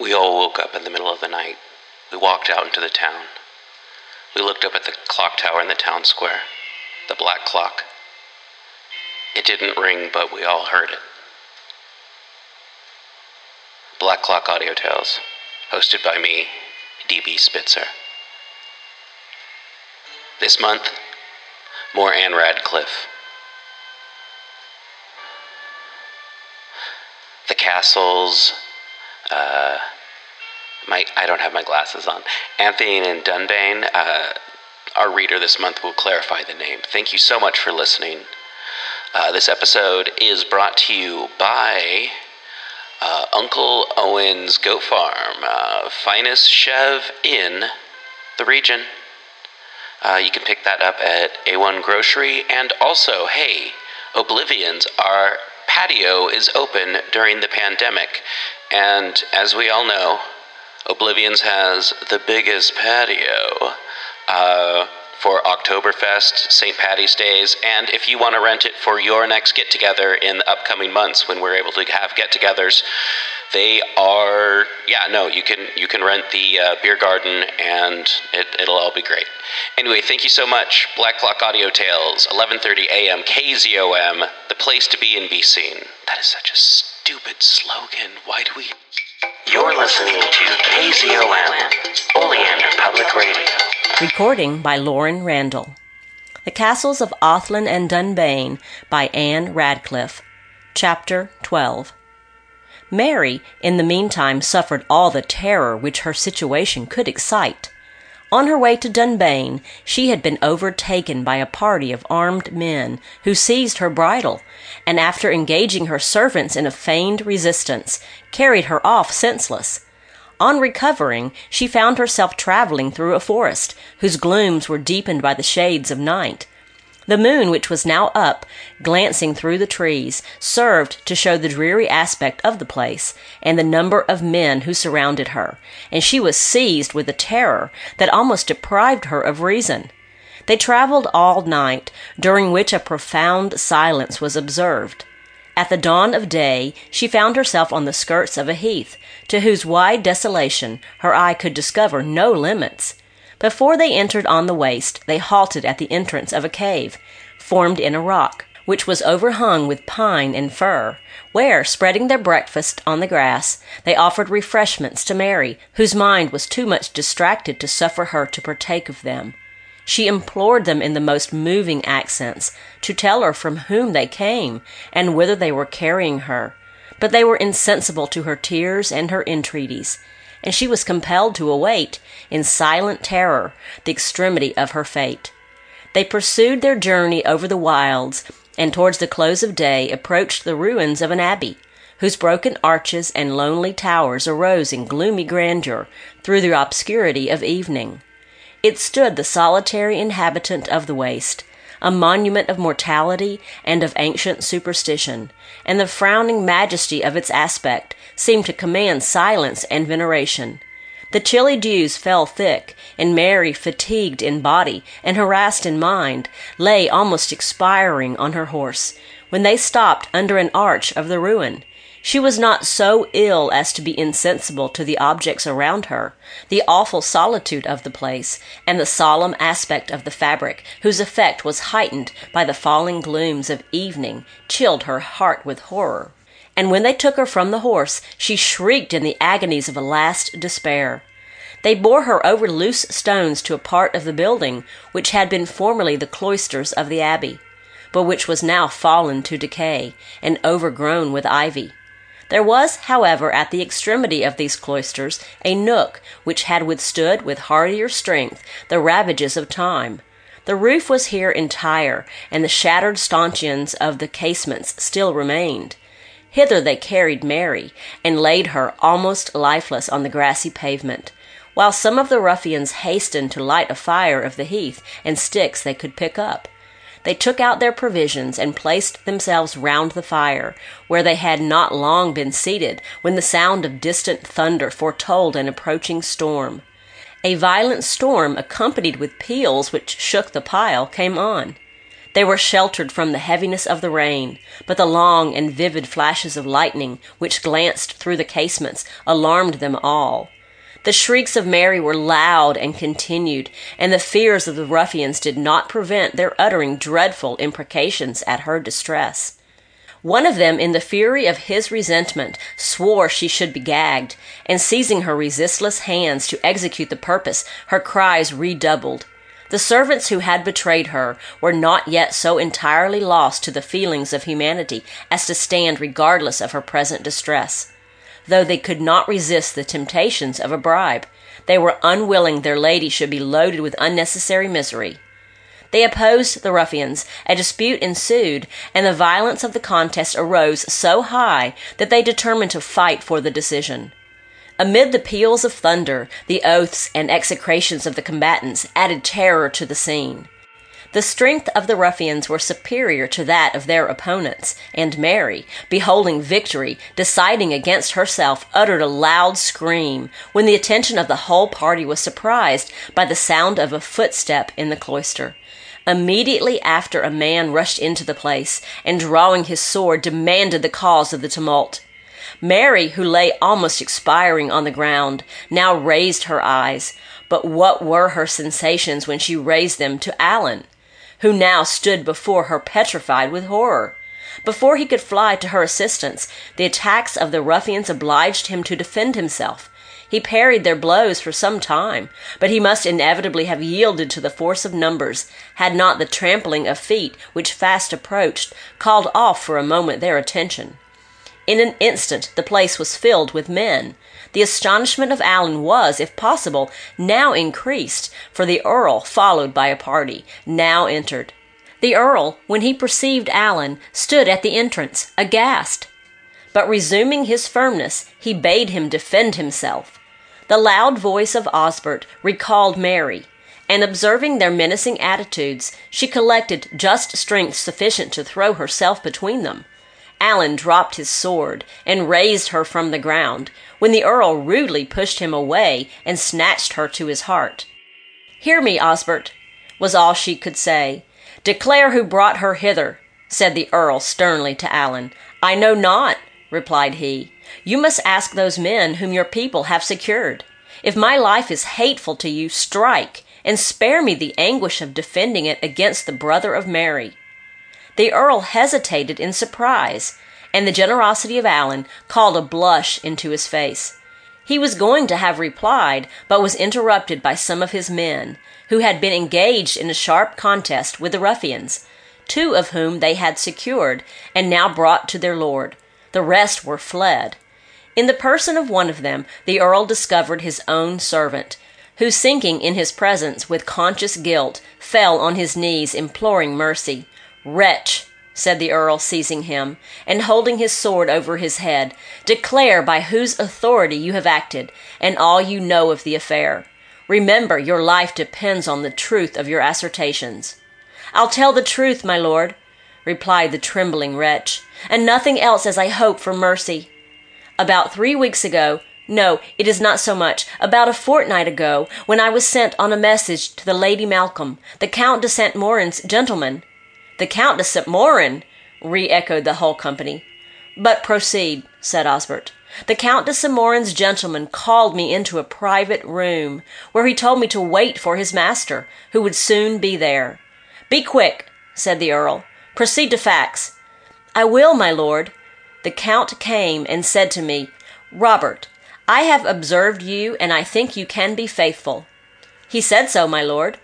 We all woke up in the middle of the night. We walked out into the town. We looked up at the clock tower in the town square, the black clock. It didn't ring, but we all heard it. Black Clock Audio Tales, hosted by me, DB Spitzer. This month, more Ann Radcliffe. The castles, uh, my I don't have my glasses on. Anthony and Dunbayne, uh, our reader this month will clarify the name. Thank you so much for listening. Uh, this episode is brought to you by uh, Uncle Owen's Goat Farm, uh, finest chev in the region. Uh, you can pick that up at A1 Grocery. And also, hey, Oblivions, our patio is open during the pandemic. And as we all know, Oblivions has the biggest patio. Uh, for Oktoberfest, St. Patty's Days, and if you want to rent it for your next get together in the upcoming months when we're able to have get togethers, they are yeah no you can you can rent the uh, beer garden and it, it'll all be great. Anyway thank you so much. Black clock audio tales 11.30 a.m kzom the place to be and be seen. That is such a stupid slogan. Why do we you're listening to kzom oleander public radio Recording by Lauren Randall. The Castles of Athlin and Dunbayne by Ann Radcliffe. Chapter 12. Mary, in the meantime, suffered all the terror which her situation could excite. On her way to Dunbayne, she had been overtaken by a party of armed men who seized her bridle, and after engaging her servants in a feigned resistance, carried her off senseless. On recovering, she found herself traveling through a forest, whose glooms were deepened by the shades of night. The moon, which was now up, glancing through the trees, served to show the dreary aspect of the place, and the number of men who surrounded her, and she was seized with a terror that almost deprived her of reason. They travelled all night, during which a profound silence was observed. At the dawn of day, she found herself on the skirts of a heath, to whose wide desolation her eye could discover no limits. Before they entered on the waste, they halted at the entrance of a cave, formed in a rock, which was overhung with pine and fir, where, spreading their breakfast on the grass, they offered refreshments to Mary, whose mind was too much distracted to suffer her to partake of them. She implored them in the most moving accents to tell her from whom they came and whither they were carrying her, but they were insensible to her tears and her entreaties, and she was compelled to await, in silent terror, the extremity of her fate. They pursued their journey over the wilds, and towards the close of day approached the ruins of an abbey, whose broken arches and lonely towers arose in gloomy grandeur through the obscurity of evening. It stood the solitary inhabitant of the waste, a monument of mortality and of ancient superstition, and the frowning majesty of its aspect seemed to command silence and veneration. The chilly dews fell thick, and Mary, fatigued in body and harassed in mind, lay almost expiring on her horse, when they stopped under an arch of the ruin. She was not so ill as to be insensible to the objects around her, the awful solitude of the place, and the solemn aspect of the fabric, whose effect was heightened by the falling glooms of evening, chilled her heart with horror. And when they took her from the horse, she shrieked in the agonies of a last despair. They bore her over loose stones to a part of the building which had been formerly the cloisters of the abbey, but which was now fallen to decay and overgrown with ivy. There was, however, at the extremity of these cloisters a nook which had withstood with hardier strength the ravages of time. The roof was here entire, and the shattered stanchions of the casements still remained. Hither they carried Mary, and laid her almost lifeless on the grassy pavement, while some of the ruffians hastened to light a fire of the heath and sticks they could pick up. They took out their provisions and placed themselves round the fire, where they had not long been seated when the sound of distant thunder foretold an approaching storm. A violent storm, accompanied with peals which shook the pile, came on. They were sheltered from the heaviness of the rain, but the long and vivid flashes of lightning which glanced through the casements alarmed them all. The shrieks of Mary were loud and continued, and the fears of the ruffians did not prevent their uttering dreadful imprecations at her distress. One of them, in the fury of his resentment, swore she should be gagged, and seizing her resistless hands to execute the purpose, her cries redoubled. The servants who had betrayed her were not yet so entirely lost to the feelings of humanity as to stand regardless of her present distress though they could not resist the temptations of a bribe. They were unwilling their lady should be loaded with unnecessary misery. They opposed the ruffians. A dispute ensued, and the violence of the contest arose so high that they determined to fight for the decision. Amid the peals of thunder, the oaths and execrations of the combatants added terror to the scene. The strength of the ruffians were superior to that of their opponents, and Mary, beholding victory, deciding against herself, uttered a loud scream, when the attention of the whole party was surprised by the sound of a footstep in the cloister. Immediately after a man rushed into the place, and drawing his sword demanded the cause of the tumult. Mary, who lay almost expiring on the ground, now raised her eyes. But what were her sensations when she raised them to Alan? who now stood before her petrified with horror. Before he could fly to her assistance, the attacks of the ruffians obliged him to defend himself. He parried their blows for some time, but he must inevitably have yielded to the force of numbers, had not the trampling of feet, which fast approached, called off for a moment their attention. In an instant the place was filled with men. The astonishment of Alan was, if possible, now increased, for the Earl, followed by a party, now entered. The Earl, when he perceived Alan, stood at the entrance, aghast. But resuming his firmness, he bade him defend himself. The loud voice of Osbert recalled Mary, and observing their menacing attitudes, she collected just strength sufficient to throw herself between them. Alan dropped his sword and raised her from the ground, when the Earl rudely pushed him away and snatched her to his heart. Hear me, Osbert, was all she could say. Declare who brought her hither, said the Earl sternly to Alan. I know not, replied he. You must ask those men whom your people have secured. If my life is hateful to you, strike, and spare me the anguish of defending it against the brother of Mary. The Earl hesitated in surprise, and the generosity of Alan called a blush into his face. He was going to have replied, but was interrupted by some of his men, who had been engaged in a sharp contest with the ruffians, two of whom they had secured, and now brought to their lord. The rest were fled. In the person of one of them, the Earl discovered his own servant, who, sinking in his presence with conscious guilt, fell on his knees imploring mercy. Wretch, said the Earl, seizing him, and holding his sword over his head, declare by whose authority you have acted, and all you know of the affair. Remember, your life depends on the truth of your assertions. I'll tell the truth, my lord, replied the trembling wretch, and nothing else as I hope for mercy. About three weeks ago, no, it is not so much. About a fortnight ago, when I was sent on a message to the Lady Malcolm, the Count de St. Morin's gentleman, the Count de St. Morin, re echoed the whole company. But proceed, said Osbert. The Count de St. Morin's gentleman called me into a private room, where he told me to wait for his master, who would soon be there. Be quick, said the Earl. Proceed to facts. I will, my lord. The Count came and said to me, Robert, I have observed you, and I think you can be faithful. He said so, my lord.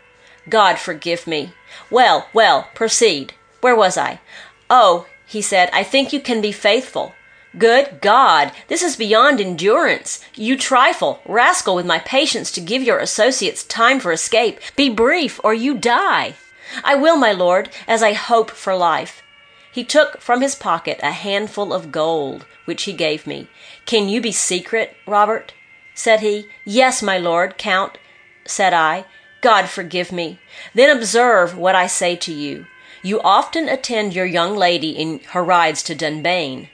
God forgive me. Well, well, proceed. Where was I? Oh, he said, I think you can be faithful. Good God, this is beyond endurance. You trifle, rascal, with my patience to give your associates time for escape. Be brief, or you die. I will, my lord, as I hope for life. He took from his pocket a handful of gold, which he gave me. Can you be secret, Robert? said he. Yes, my lord, Count, said I. God forgive me. Then observe what I say to you. You often attend your young lady in her rides to Dunbayne.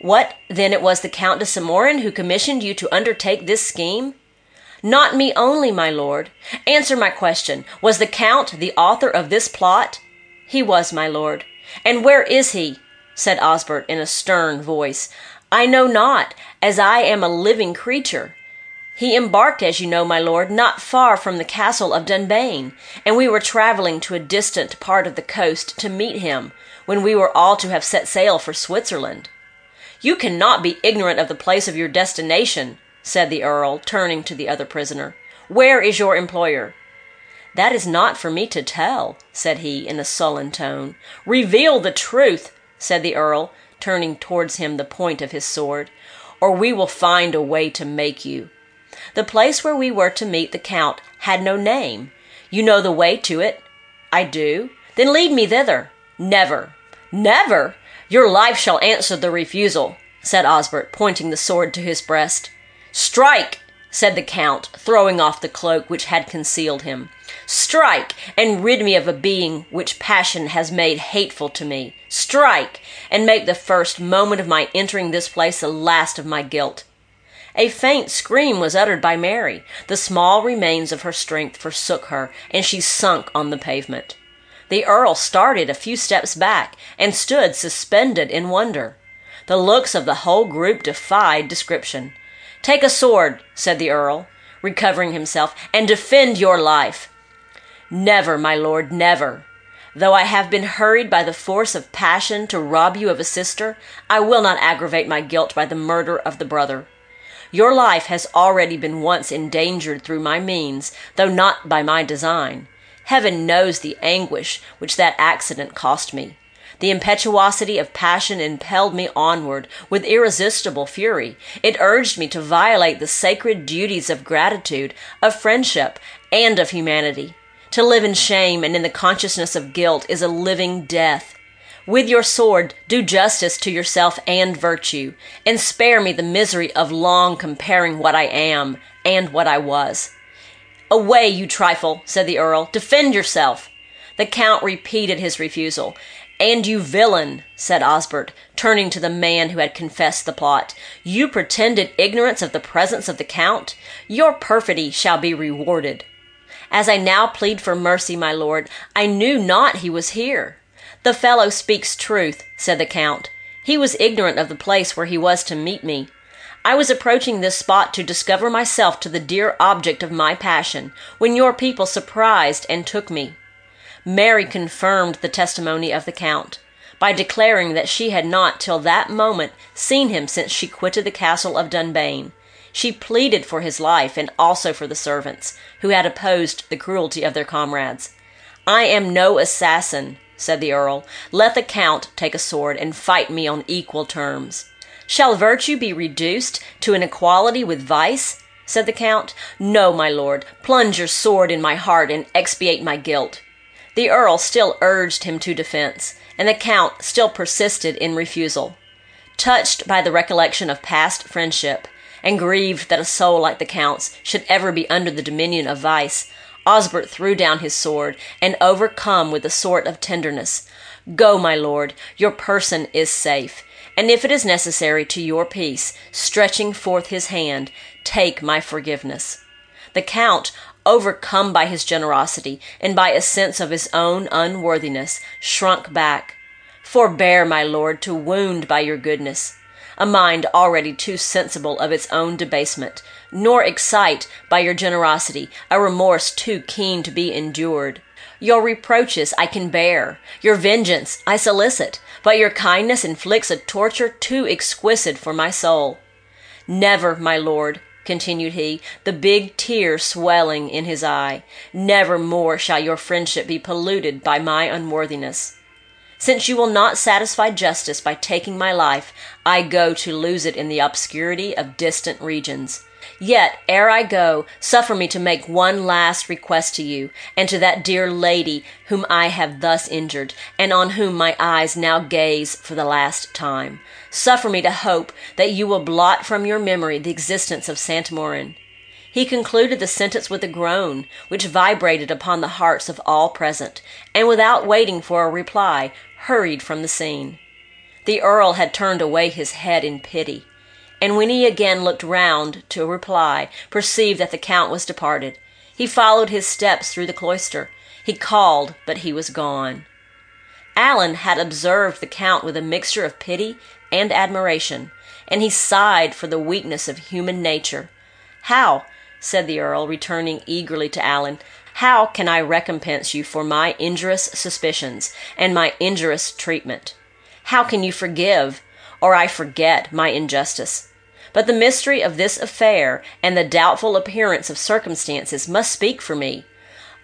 What, then, it was the Count de St. Morin who commissioned you to undertake this scheme? Not me only, my lord. Answer my question. Was the Count the author of this plot? He was, my lord. And where is he? said Osbert in a stern voice. I know not, as I am a living creature. He embarked, as you know, my lord, not far from the castle of Dunbayne, and we were travelling to a distant part of the coast to meet him, when we were all to have set sail for Switzerland. You cannot be ignorant of the place of your destination, said the Earl, turning to the other prisoner. Where is your employer? That is not for me to tell, said he in a sullen tone. Reveal the truth, said the Earl, turning towards him the point of his sword, or we will find a way to make you. The place where we were to meet the Count had no name. You know the way to it? I do. Then lead me thither. Never. Never? Your life shall answer the refusal, said Osbert, pointing the sword to his breast. Strike, said the Count, throwing off the cloak which had concealed him. Strike, and rid me of a being which passion has made hateful to me. Strike, and make the first moment of my entering this place the last of my guilt. A faint scream was uttered by Mary. The small remains of her strength forsook her, and she sunk on the pavement. The Earl started a few steps back, and stood suspended in wonder. The looks of the whole group defied description. Take a sword, said the Earl, recovering himself, and defend your life. Never, my lord, never. Though I have been hurried by the force of passion to rob you of a sister, I will not aggravate my guilt by the murder of the brother. Your life has already been once endangered through my means, though not by my design. Heaven knows the anguish which that accident cost me. The impetuosity of passion impelled me onward with irresistible fury. It urged me to violate the sacred duties of gratitude, of friendship, and of humanity. To live in shame and in the consciousness of guilt is a living death. With your sword, do justice to yourself and virtue, and spare me the misery of long comparing what I am and what I was. Away, you trifle, said the Earl. Defend yourself. The Count repeated his refusal. And you villain, said Osbert, turning to the man who had confessed the plot, you pretended ignorance of the presence of the Count? Your perfidy shall be rewarded. As I now plead for mercy, my lord, I knew not he was here. The fellow speaks truth, said the Count. He was ignorant of the place where he was to meet me. I was approaching this spot to discover myself to the dear object of my passion, when your people surprised and took me. Mary confirmed the testimony of the Count by declaring that she had not till that moment seen him since she quitted the castle of Dunbayne, she pleaded for his life and also for the servants, who had opposed the cruelty of their comrades. I am no assassin, said the Earl. Let the Count take a sword and fight me on equal terms. Shall virtue be reduced to an equality with vice? said the Count. No, my lord. Plunge your sword in my heart and expiate my guilt. The Earl still urged him to defense, and the Count still persisted in refusal. Touched by the recollection of past friendship, and grieved that a soul like the Count's should ever be under the dominion of vice, Osbert threw down his sword, and overcome with a sort of tenderness, Go, my lord, your person is safe, and if it is necessary to your peace, stretching forth his hand, take my forgiveness. The Count, overcome by his generosity and by a sense of his own unworthiness, shrunk back. Forbear, my lord, to wound by your goodness a mind already too sensible of its own debasement, nor excite, by your generosity, a remorse too keen to be endured. Your reproaches I can bear, your vengeance I solicit, but your kindness inflicts a torture too exquisite for my soul. Never, my lord, continued he, the big tear swelling in his eye, never more shall your friendship be polluted by my unworthiness. Since you will not satisfy justice by taking my life, I go to lose it in the obscurity of distant regions. Yet, ere I go, suffer me to make one last request to you, and to that dear lady whom I have thus injured, and on whom my eyes now gaze for the last time. Suffer me to hope that you will blot from your memory the existence of Saint Morin. He concluded the sentence with a groan, which vibrated upon the hearts of all present, and without waiting for a reply, hurried from the scene. The Earl had turned away his head in pity, and when he again looked round to reply, perceived that the Count was departed. He followed his steps through the cloister. He called, but he was gone. Alan had observed the Count with a mixture of pity and admiration, and he sighed for the weakness of human nature. How, said the Earl, returning eagerly to Alan, how can I recompense you for my injurious suspicions and my injurious treatment? How can you forgive, or I forget, my injustice? But the mystery of this affair and the doubtful appearance of circumstances must speak for me.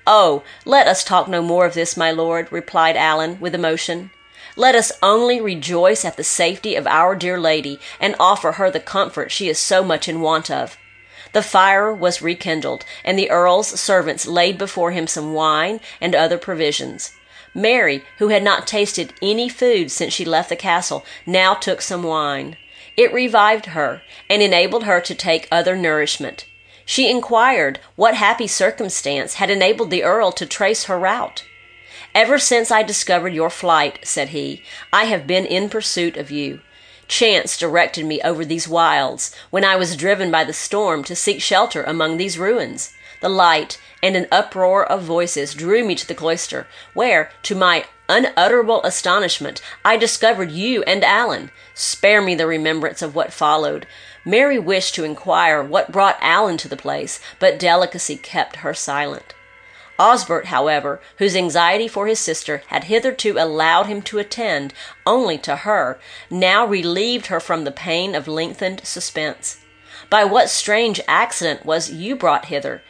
Oh, let us talk no more of this, my lord, replied Alan with emotion. Let us only rejoice at the safety of our dear lady, and offer her the comfort she is so much in want of. The fire was rekindled, and the earl's servants laid before him some wine and other provisions. Mary, who had not tasted any food since she left the castle, now took some wine. It revived her, and enabled her to take other nourishment. She inquired what happy circumstance had enabled the earl to trace her route. Ever since I discovered your flight, said he, I have been in pursuit of you. Chance directed me over these wilds, when I was driven by the storm to seek shelter among these ruins. The light and an uproar of voices drew me to the cloister, where, to my unutterable astonishment, I discovered you and Alan. Spare me the remembrance of what followed. Mary wished to inquire what brought Alan to the place, but delicacy kept her silent. Osbert, however, whose anxiety for his sister had hitherto allowed him to attend only to her, now relieved her from the pain of lengthened suspense. By what strange accident was you brought hither?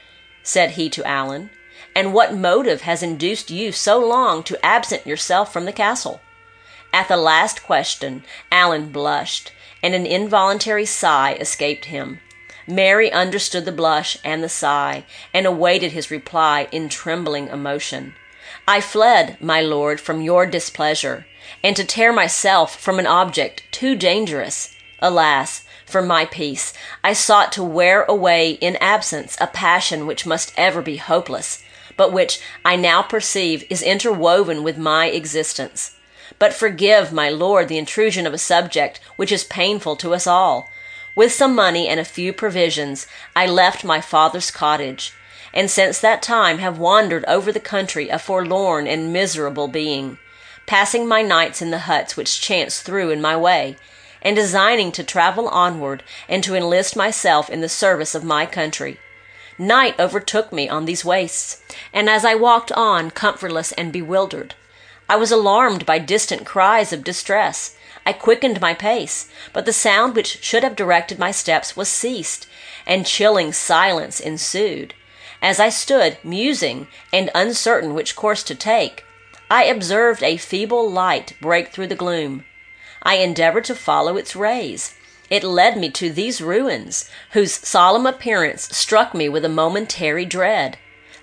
Said he to Alan, and what motive has induced you so long to absent yourself from the castle? At the last question, Alan blushed, and an involuntary sigh escaped him. Mary understood the blush and the sigh, and awaited his reply in trembling emotion. I fled, my lord, from your displeasure, and to tear myself from an object too dangerous. Alas, for my peace, I sought to wear away in absence a passion which must ever be hopeless, but which I now perceive is interwoven with my existence. But forgive, my lord, the intrusion of a subject which is painful to us all. With some money and a few provisions, I left my father's cottage, and since that time have wandered over the country a forlorn and miserable being, passing my nights in the huts which chance threw in my way, and designing to travel onward and to enlist myself in the service of my country. Night overtook me on these wastes, and as I walked on, comfortless and bewildered, I was alarmed by distant cries of distress. I quickened my pace, but the sound which should have directed my steps was ceased, and chilling silence ensued. As I stood, musing and uncertain which course to take, I observed a feeble light break through the gloom. I endeavored to follow its rays. It led me to these ruins, whose solemn appearance struck me with a momentary dread.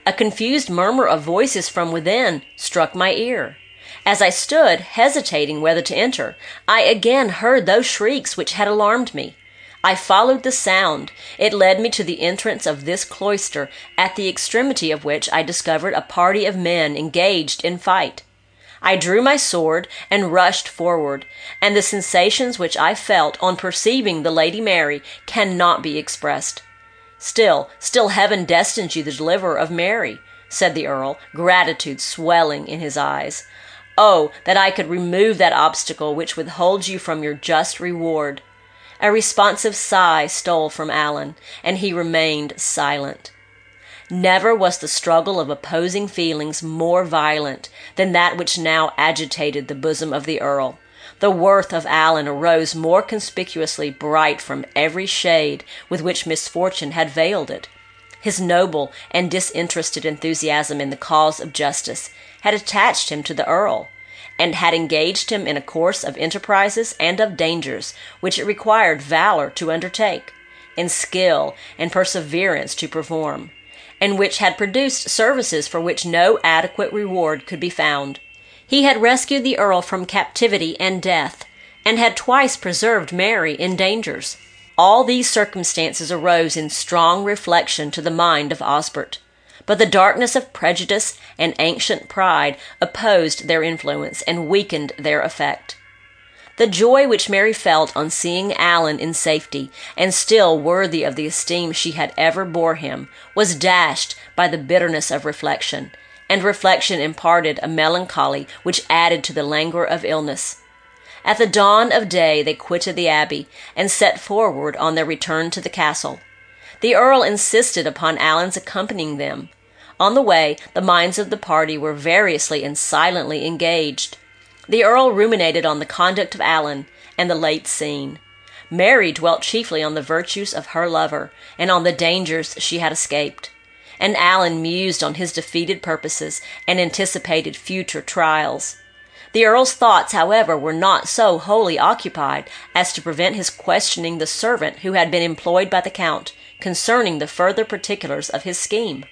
A confused murmur of voices from within struck my ear. As I stood, hesitating whether to enter, I again heard those shrieks which had alarmed me. I followed the sound. It led me to the entrance of this cloister, at the extremity of which I discovered a party of men engaged in fight. I drew my sword and rushed forward, and the sensations which I felt on perceiving the Lady Mary cannot be expressed. Still, still heaven destines you the deliverer of Mary, said the Earl, gratitude swelling in his eyes. Oh, that I could remove that obstacle which withholds you from your just reward. A responsive sigh stole from Alan, and he remained silent. Never was the struggle of opposing feelings more violent than that which now agitated the bosom of the Earl. The worth of Alan arose more conspicuously bright from every shade with which misfortune had veiled it. His noble and disinterested enthusiasm in the cause of justice had attached him to the Earl, and had engaged him in a course of enterprises and of dangers which it required valor to undertake, and skill and perseverance to perform, and which had produced services for which no adequate reward could be found. He had rescued the Earl from captivity and death, and had twice preserved Mary in dangers. All these circumstances arose in strong reflection to the mind of Osbert, but the darkness of prejudice and ancient pride opposed their influence and weakened their effect. The joy which Mary felt on seeing Alan in safety and still worthy of the esteem she had ever bore him was dashed by the bitterness of reflection, and reflection imparted a melancholy which added to the languor of illness. At the dawn of day they quitted the abbey and set forward on their return to the castle. The earl insisted upon Alan's accompanying them. On the way, the minds of the party were variously and silently engaged. The earl ruminated on the conduct of Alan and the late scene. Mary dwelt chiefly on the virtues of her lover and on the dangers she had escaped. And Alan mused on his defeated purposes and anticipated future trials. The earl's thoughts, however, were not so wholly occupied as to prevent his questioning the servant who had been employed by the count concerning the further particulars of his scheme.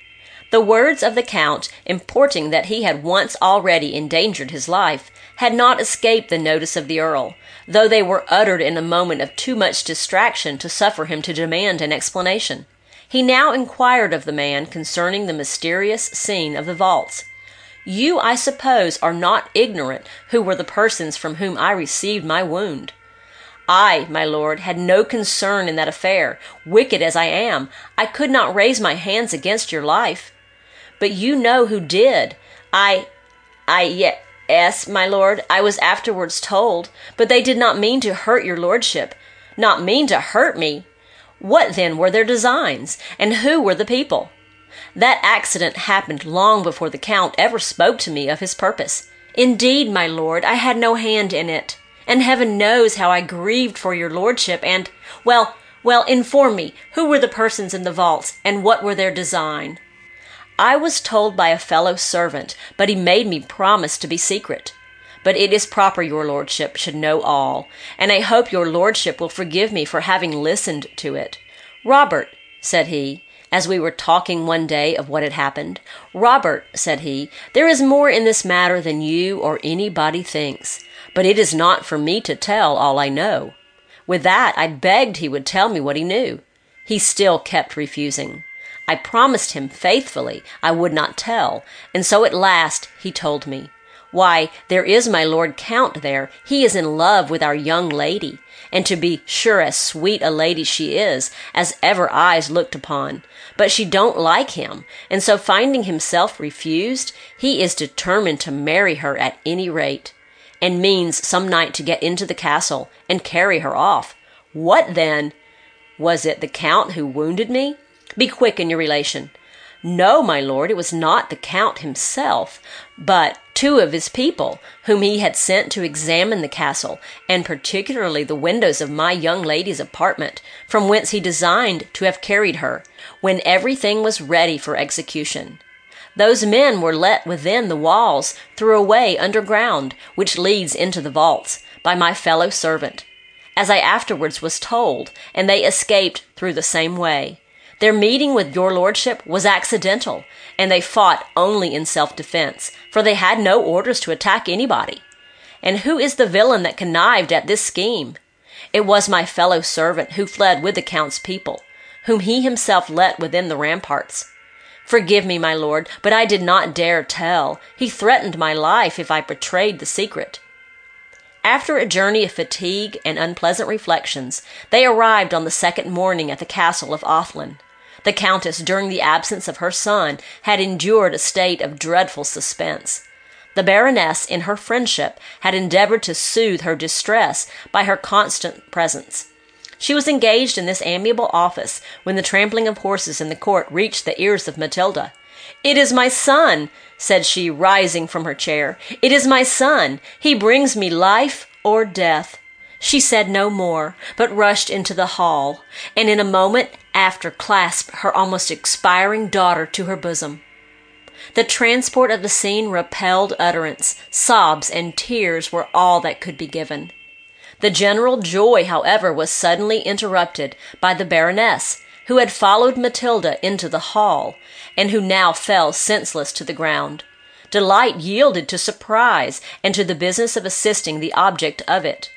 The words of the count, importing that he had once already endangered his life, had not escaped the notice of the earl, though they were uttered in a moment of too much distraction to suffer him to demand an explanation. He now inquired of the man concerning the mysterious scene of the vaults. You, I suppose, are not ignorant who were the persons from whom I received my wound. I, my lord, had no concern in that affair. Wicked as I am, I could not raise my hands against your life. But you know who did. I, I, yes, my lord, I was afterwards told, but they did not mean to hurt your lordship. Not mean to hurt me? What then were their designs, and who were the people? That accident happened long before the Count ever spoke to me of his purpose. Indeed, my lord, I had no hand in it. And heaven knows how I grieved for your lordship, and, well, well, inform me, who were the persons in the vaults, and what were their design? I was told by a fellow servant, but he made me promise to be secret. But it is proper your lordship should know all, and I hope your lordship will forgive me for having listened to it. Robert, said he, as we were talking one day of what had happened. Robert, said he, there is more in this matter than you or anybody thinks, but it is not for me to tell all I know. With that, I begged he would tell me what he knew. He still kept refusing. I promised him faithfully I would not tell, and so at last he told me. Why, there is my Lord Count there. He is in love with our young lady, and to be sure as sweet a lady she is as ever eyes looked upon. But she don't like him, and so finding himself refused, he is determined to marry her at any rate, and means some night to get into the castle and carry her off. What then? Was it the Count who wounded me? Be quick in your relation. No, my lord, it was not the Count himself, but two of his people, whom he had sent to examine the castle, and particularly the windows of my young lady's apartment, from whence he designed to have carried her, when everything was ready for execution. Those men were let within the walls through a way underground, which leads into the vaults, by my fellow servant, as I afterwards was told, and they escaped through the same way. Their meeting with your lordship was accidental, and they fought only in self defense, for they had no orders to attack anybody. And who is the villain that connived at this scheme? It was my fellow servant who fled with the count's people, whom he himself let within the ramparts. Forgive me, my lord, but I did not dare tell. He threatened my life if I betrayed the secret. After a journey of fatigue and unpleasant reflections, they arrived on the second morning at the castle of Athlin. The Countess, during the absence of her son, had endured a state of dreadful suspense. The Baroness, in her friendship, had endeavored to soothe her distress by her constant presence. She was engaged in this amiable office when the trampling of horses in the court reached the ears of Matilda. It is my son, said she, rising from her chair. It is my son. He brings me life or death. She said no more, but rushed into the hall, and in a moment after clasped her almost expiring daughter to her bosom. The transport of the scene repelled utterance. Sobs and tears were all that could be given. The general joy, however, was suddenly interrupted by the Baroness, who had followed Matilda into the hall, and who now fell senseless to the ground. Delight yielded to surprise and to the business of assisting the object of it.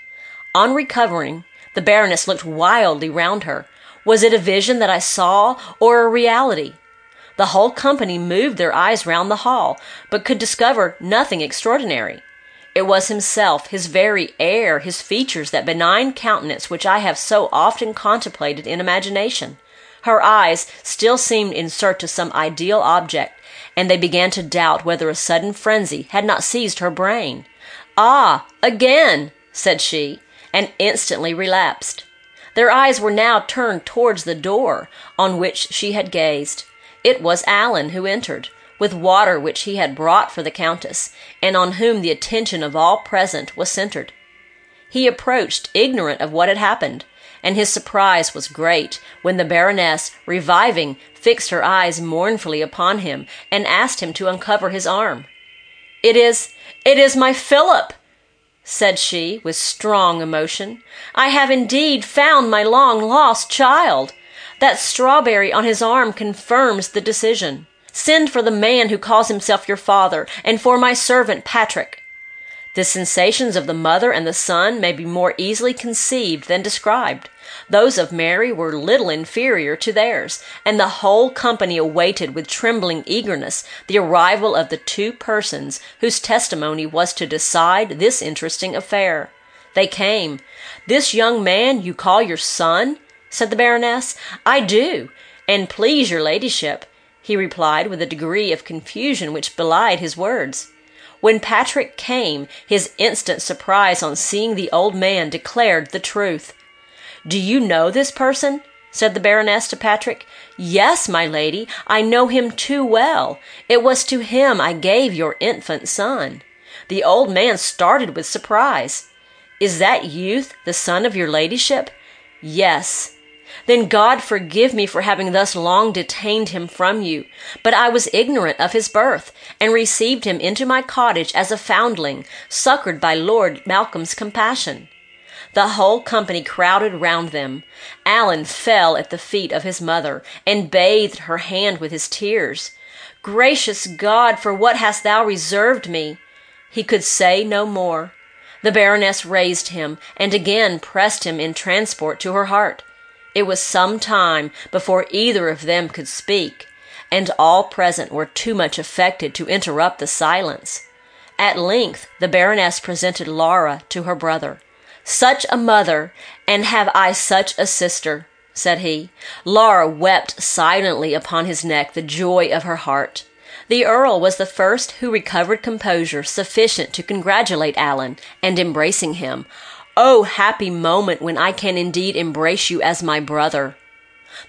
On recovering, the Baroness looked wildly round her. Was it a vision that I saw, or a reality? The whole company moved their eyes round the hall, but could discover nothing extraordinary. It was himself, his very air, his features, that benign countenance which I have so often contemplated in imagination. Her eyes still seemed in search of some ideal object, and they began to doubt whether a sudden frenzy had not seized her brain. Ah, again, said she, and instantly relapsed. Their eyes were now turned towards the door on which she had gazed. It was Alan who entered, with water which he had brought for the Countess, and on whom the attention of all present was centered. He approached ignorant of what had happened, and his surprise was great when the Baroness, reviving, fixed her eyes mournfully upon him and asked him to uncover his arm. It is, it is my Philip, said she with strong emotion. I have indeed found my long lost child. That strawberry on his arm confirms the decision. Send for the man who calls himself your father, and for my servant Patrick. The sensations of the mother and the son may be more easily conceived than described. Those of Mary were little inferior to theirs, and the whole company awaited with trembling eagerness the arrival of the two persons whose testimony was to decide this interesting affair. They came. This young man you call your son? said the Baroness. I do, and please your ladyship, he replied with a degree of confusion which belied his words. When Patrick came, his instant surprise on seeing the old man declared the truth. Do you know this person? said the Baroness to Patrick. Yes, my lady, I know him too well. It was to him I gave your infant son. The old man started with surprise. Is that youth the son of your ladyship? Yes, then God forgive me for having thus long detained him from you. But I was ignorant of his birth, and received him into my cottage as a foundling, succored by Lord Malcolm's compassion. The whole company crowded round them. Alan fell at the feet of his mother, and bathed her hand with his tears. Gracious God, for what hast thou reserved me? He could say no more. The Baroness raised him, and again pressed him in transport to her heart. It was some time before either of them could speak, and all present were too much affected to interrupt the silence. At length the Baroness presented Laura to her brother. Such a mother, and have I such a sister, said he. Laura wept silently upon his neck the joy of her heart. The Earl was the first who recovered composure sufficient to congratulate Alan, and embracing him, Oh, happy moment when I can indeed embrace you as my brother.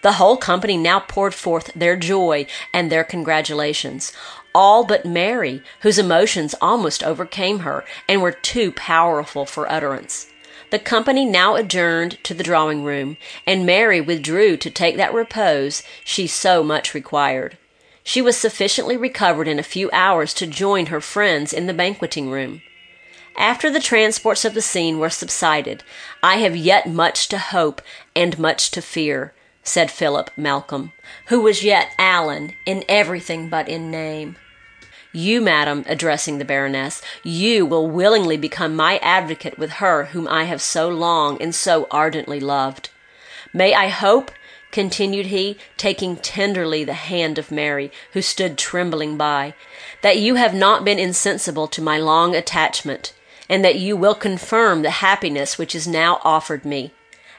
The whole company now poured forth their joy and their congratulations, all but Mary, whose emotions almost overcame her and were too powerful for utterance. The company now adjourned to the drawing room, and Mary withdrew to take that repose she so much required. She was sufficiently recovered in a few hours to join her friends in the banqueting room. After the transports of the scene were subsided, I have yet much to hope and much to fear, said Philip Malcolm, who was yet Alan in everything but in name. You, madam, addressing the Baroness, you will willingly become my advocate with her whom I have so long and so ardently loved. May I hope, continued he, taking tenderly the hand of Mary, who stood trembling by, that you have not been insensible to my long attachment and that you will confirm the happiness which is now offered me.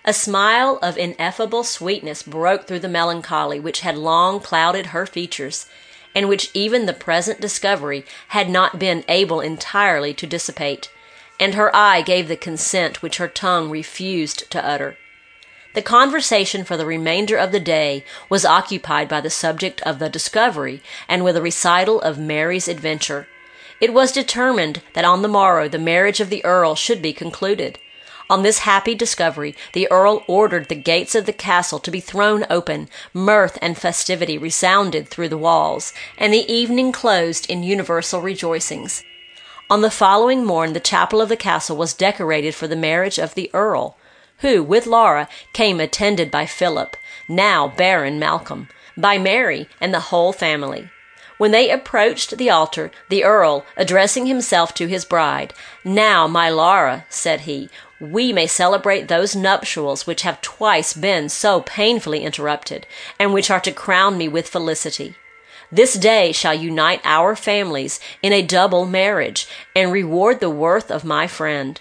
A smile of ineffable sweetness broke through the melancholy which had long clouded her features, and which even the present discovery had not been able entirely to dissipate, and her eye gave the consent which her tongue refused to utter. The conversation for the remainder of the day was occupied by the subject of the discovery and with a recital of Mary's adventure. It was determined that on the morrow the marriage of the earl should be concluded. On this happy discovery, the earl ordered the gates of the castle to be thrown open, mirth and festivity resounded through the walls, and the evening closed in universal rejoicings. On the following morn, the chapel of the castle was decorated for the marriage of the earl, who, with Laura, came attended by Philip, now Baron Malcolm, by Mary, and the whole family. When they approached the altar, the earl, addressing himself to his bride, Now, my Laura, said he, we may celebrate those nuptials which have twice been so painfully interrupted, and which are to crown me with felicity. This day shall unite our families in a double marriage, and reward the worth of my friend.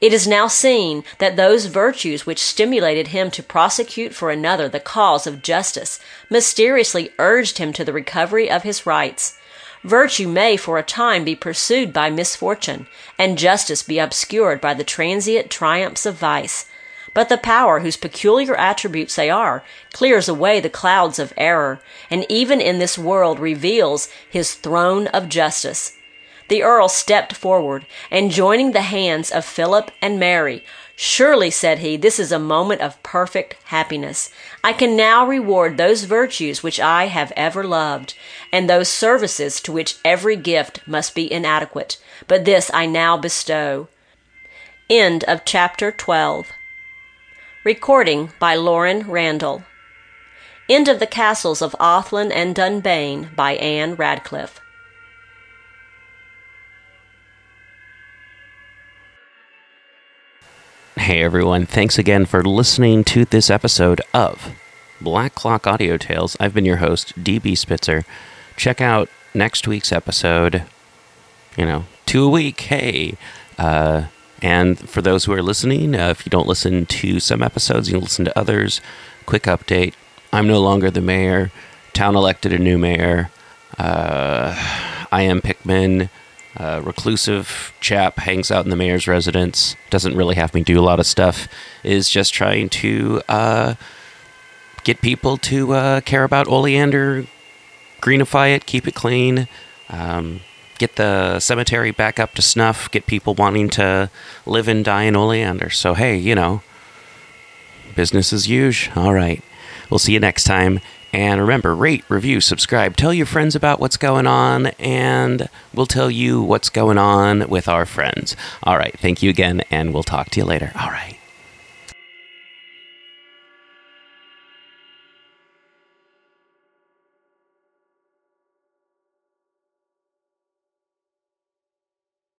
It is now seen that those virtues which stimulated him to prosecute for another the cause of justice mysteriously urged him to the recovery of his rights. Virtue may for a time be pursued by misfortune, and justice be obscured by the transient triumphs of vice. But the power whose peculiar attributes they are clears away the clouds of error, and even in this world reveals his throne of justice. The Earl stepped forward, and joining the hands of Philip and Mary, Surely, said he, this is a moment of perfect happiness. I can now reward those virtues which I have ever loved, and those services to which every gift must be inadequate. But this I now bestow. End of chapter 12. Recording by Lauren Randall. End of the Castles of Athlin and Dunbayne by Ann Radcliffe. Hey everyone, thanks again for listening to this episode of Black Clock Audio Tales. I've been your host, DB Spitzer. Check out next week's episode. You know, two a week, hey. Uh, and for those who are listening, uh, if you don't listen to some episodes, you listen to others. Quick update I'm no longer the mayor. Town elected a new mayor. Uh, I am Pickman uh, reclusive chap hangs out in the mayor's residence doesn't really have me do a lot of stuff is just trying to uh, get people to uh, care about oleander greenify it keep it clean um, get the cemetery back up to snuff get people wanting to live and die in oleander. So hey you know business as usual. All right. We'll see you next time and remember, rate, review, subscribe, tell your friends about what's going on, and we'll tell you what's going on with our friends. All right. Thank you again, and we'll talk to you later. All right.